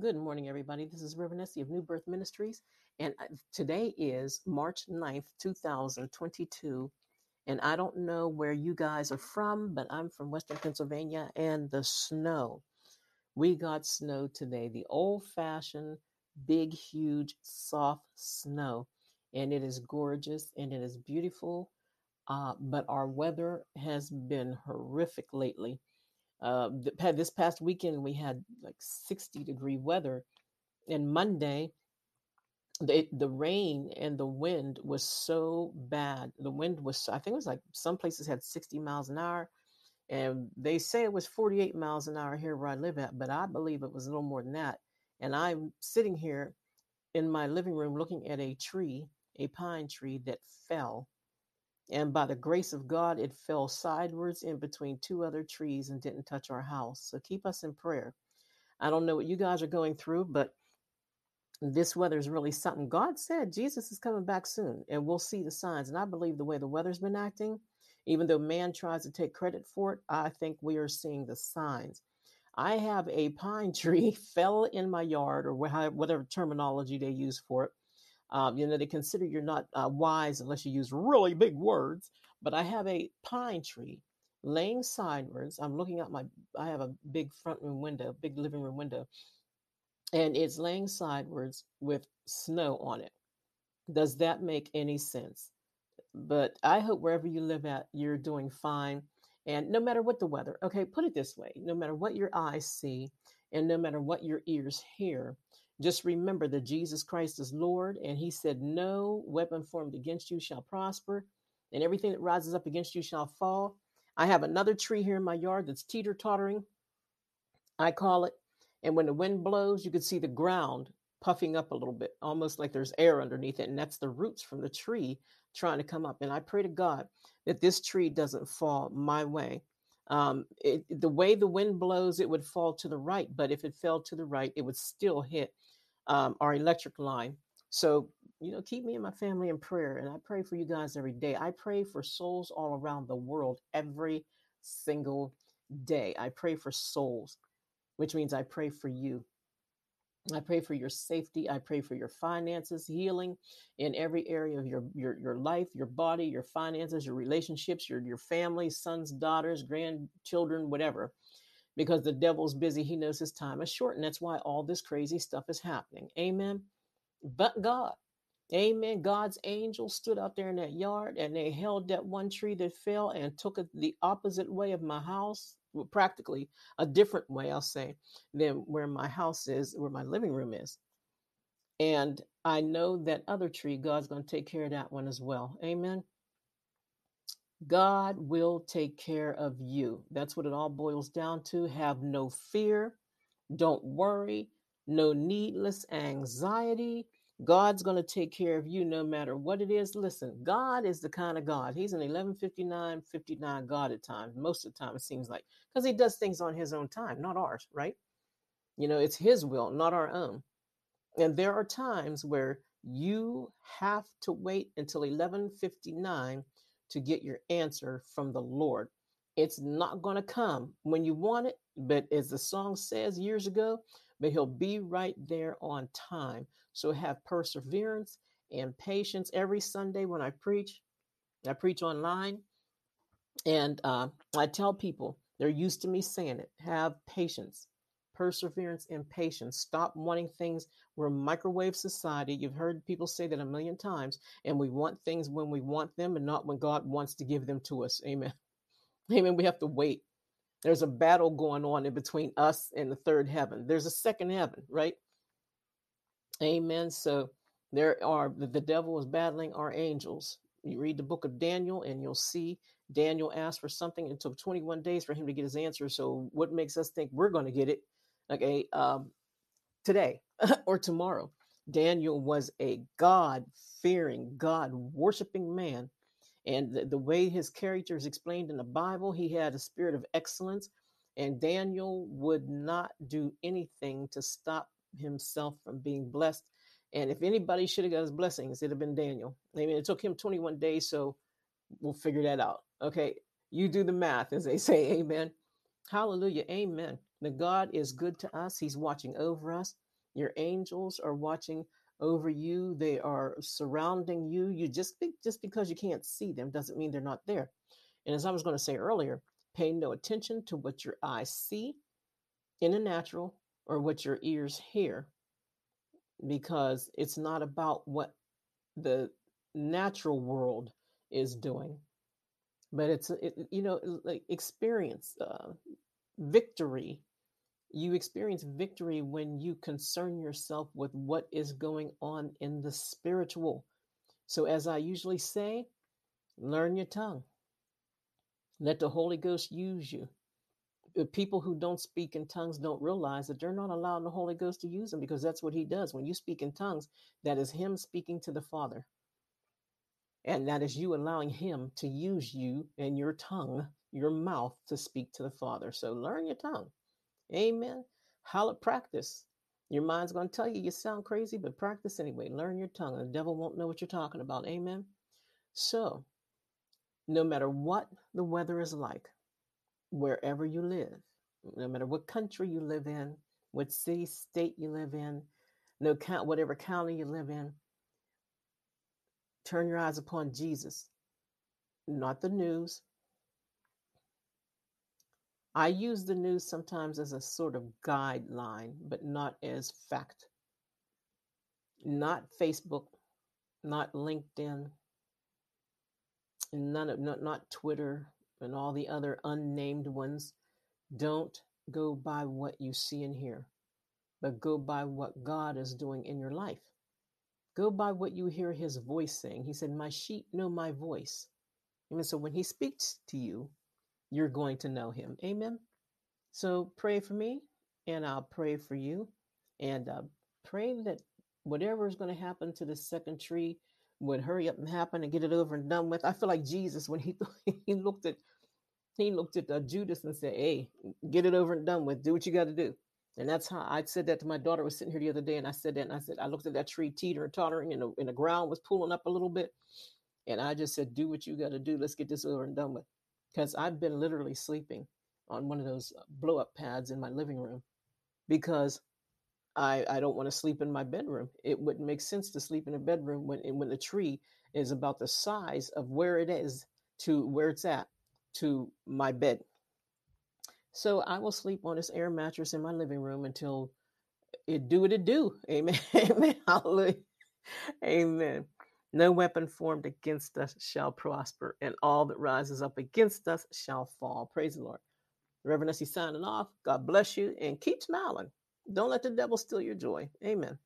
Good morning, everybody. This is Reverend Essie of New Birth Ministries, and uh, today is March ninth, 2022. And I don't know where you guys are from, but I'm from Western Pennsylvania, and the snow. We got snow today, the old fashioned, big, huge, soft snow. And it is gorgeous and it is beautiful. Uh, but our weather has been horrific lately uh, th- this past weekend, we had like 60 degree weather. And Monday, the, the rain and the wind was so bad. The wind was, I think it was like some places had 60 miles an hour. And they say it was 48 miles an hour here where I live at, but I believe it was a little more than that. And I'm sitting here in my living room looking at a tree, a pine tree that fell and by the grace of God, it fell sideways in between two other trees and didn't touch our house. So keep us in prayer. I don't know what you guys are going through, but this weather is really something. God said Jesus is coming back soon, and we'll see the signs. And I believe the way the weather's been acting, even though man tries to take credit for it, I think we are seeing the signs. I have a pine tree fell in my yard, or whatever terminology they use for it um, you know, they consider you're not uh, wise unless you use really big words. But I have a pine tree laying sideways. I'm looking out my, I have a big front room window, big living room window, and it's laying sideways with snow on it. Does that make any sense? But I hope wherever you live at, you're doing fine. And no matter what the weather, okay, put it this way no matter what your eyes see, and no matter what your ears hear, just remember that Jesus Christ is Lord, and He said, No weapon formed against you shall prosper, and everything that rises up against you shall fall. I have another tree here in my yard that's teeter tottering, I call it. And when the wind blows, you can see the ground puffing up a little bit, almost like there's air underneath it. And that's the roots from the tree trying to come up. And I pray to God that this tree doesn't fall my way. Um, it, the way the wind blows, it would fall to the right, but if it fell to the right, it would still hit um, our electric line. So, you know, keep me and my family in prayer. And I pray for you guys every day. I pray for souls all around the world every single day. I pray for souls, which means I pray for you. I pray for your safety. I pray for your finances, healing in every area of your, your, your life, your body, your finances, your relationships, your, your family, sons, daughters, grandchildren, whatever because the devil's busy. He knows his time is short. And that's why all this crazy stuff is happening. Amen. But God, amen. God's angels stood out there in that yard and they held that one tree that fell and took it the opposite way of my house. Well, practically a different way, I'll say, than where my house is, where my living room is. And I know that other tree, God's going to take care of that one as well. Amen. God will take care of you. That's what it all boils down to. Have no fear. Don't worry. No needless anxiety. God's going to take care of you no matter what it is. Listen, God is the kind of God. He's an 1159, 59 God at times. Most of the time, it seems like, because he does things on his own time, not ours, right? You know, it's his will, not our own. And there are times where you have to wait until 1159 to get your answer from the Lord. It's not going to come when you want it, but as the song says years ago, but He'll be right there on time. So have perseverance and patience. Every Sunday when I preach, I preach online, and uh, I tell people they're used to me saying it have patience perseverance and patience. Stop wanting things. We're a microwave society. You've heard people say that a million times, and we want things when we want them and not when God wants to give them to us. Amen. Amen. We have to wait. There's a battle going on in between us and the third heaven. There's a second heaven, right? Amen. So there are the, devil is battling our angels. You read the book of Daniel and you'll see Daniel asked for something. It took 21 days for him to get his answer. So what makes us think we're going to get it? okay, um, today or tomorrow. Daniel was a God fearing, God worshiping man. And the, the, way his character is explained in the Bible, he had a spirit of excellence. And Daniel would not do anything to stop himself from being blessed. And if anybody should have got his blessings, it'd have been Daniel. I mean, it took him 21 days, so we'll figure that out. Okay. You do the math, as they say. Amen. Hallelujah. Amen. The God is good to us. He's watching over us. Your angels are watching over you. They are surrounding you. You just just because you can't see them doesn't mean they're not there. And as I was going to say earlier, pay no attention to what your eyes see in the natural or what your ears hear because it's not about what the natural world is doing but it's it, you know like experience uh, victory you experience victory when you concern yourself with what is going on in the spiritual. So as i usually say learn your tongue. Let the holy ghost use you. People who don't speak in tongues don't realize that they're not allowing the holy ghost to use them because that's what he does. When you speak in tongues that is him speaking to the father. And that is you allowing Him to use you and your tongue, your mouth to speak to the Father. So learn your tongue. Amen. To practice. Your mind's going to tell you you sound crazy, but practice anyway. Learn your tongue. and The devil won't know what you're talking about. Amen. So, no matter what the weather is like, wherever you live, no matter what country you live in, what city, state you live in, no count, whatever county you live in, turn your eyes upon Jesus, not the news, I use the news sometimes as a sort of guideline, but not as fact. Not Facebook, not LinkedIn, and none of not, not Twitter and all the other unnamed ones. Don't go by what you see and hear, but go by what God is doing in your life. Go by what you hear his voice saying. He said, My sheep know my voice. Amen. So when he speaks to you, you're going to know him. Amen. So pray for me, and I'll pray for you, and uh, pray that whatever is going to happen to the second tree would hurry up and happen and get it over and done with. I feel like Jesus when he he looked at he looked at uh, Judas and said, "Hey, get it over and done with. Do what you got to do." And that's how I said that to my daughter. Was sitting here the other day, and I said that, and I said I looked at that tree teeter tottering, and the, and the ground was pulling up a little bit, and I just said, "Do what you got to do. Let's get this over and done with." Because I've been literally sleeping on one of those uh, blow up pads in my living room because I I don't want to sleep in my bedroom. It wouldn't make sense to sleep in a bedroom when when the tree is about the size of where it is to where it's at to my bed. So I will sleep on this air mattress in my living room until it do what it do. Amen. Amen. Hallelujah. Amen. No weapon formed against us shall prosper, and all that rises up against us shall fall. Praise the Lord. Reverend Essie signing off. God bless you and keep smiling. Don't let the devil steal your joy. Amen.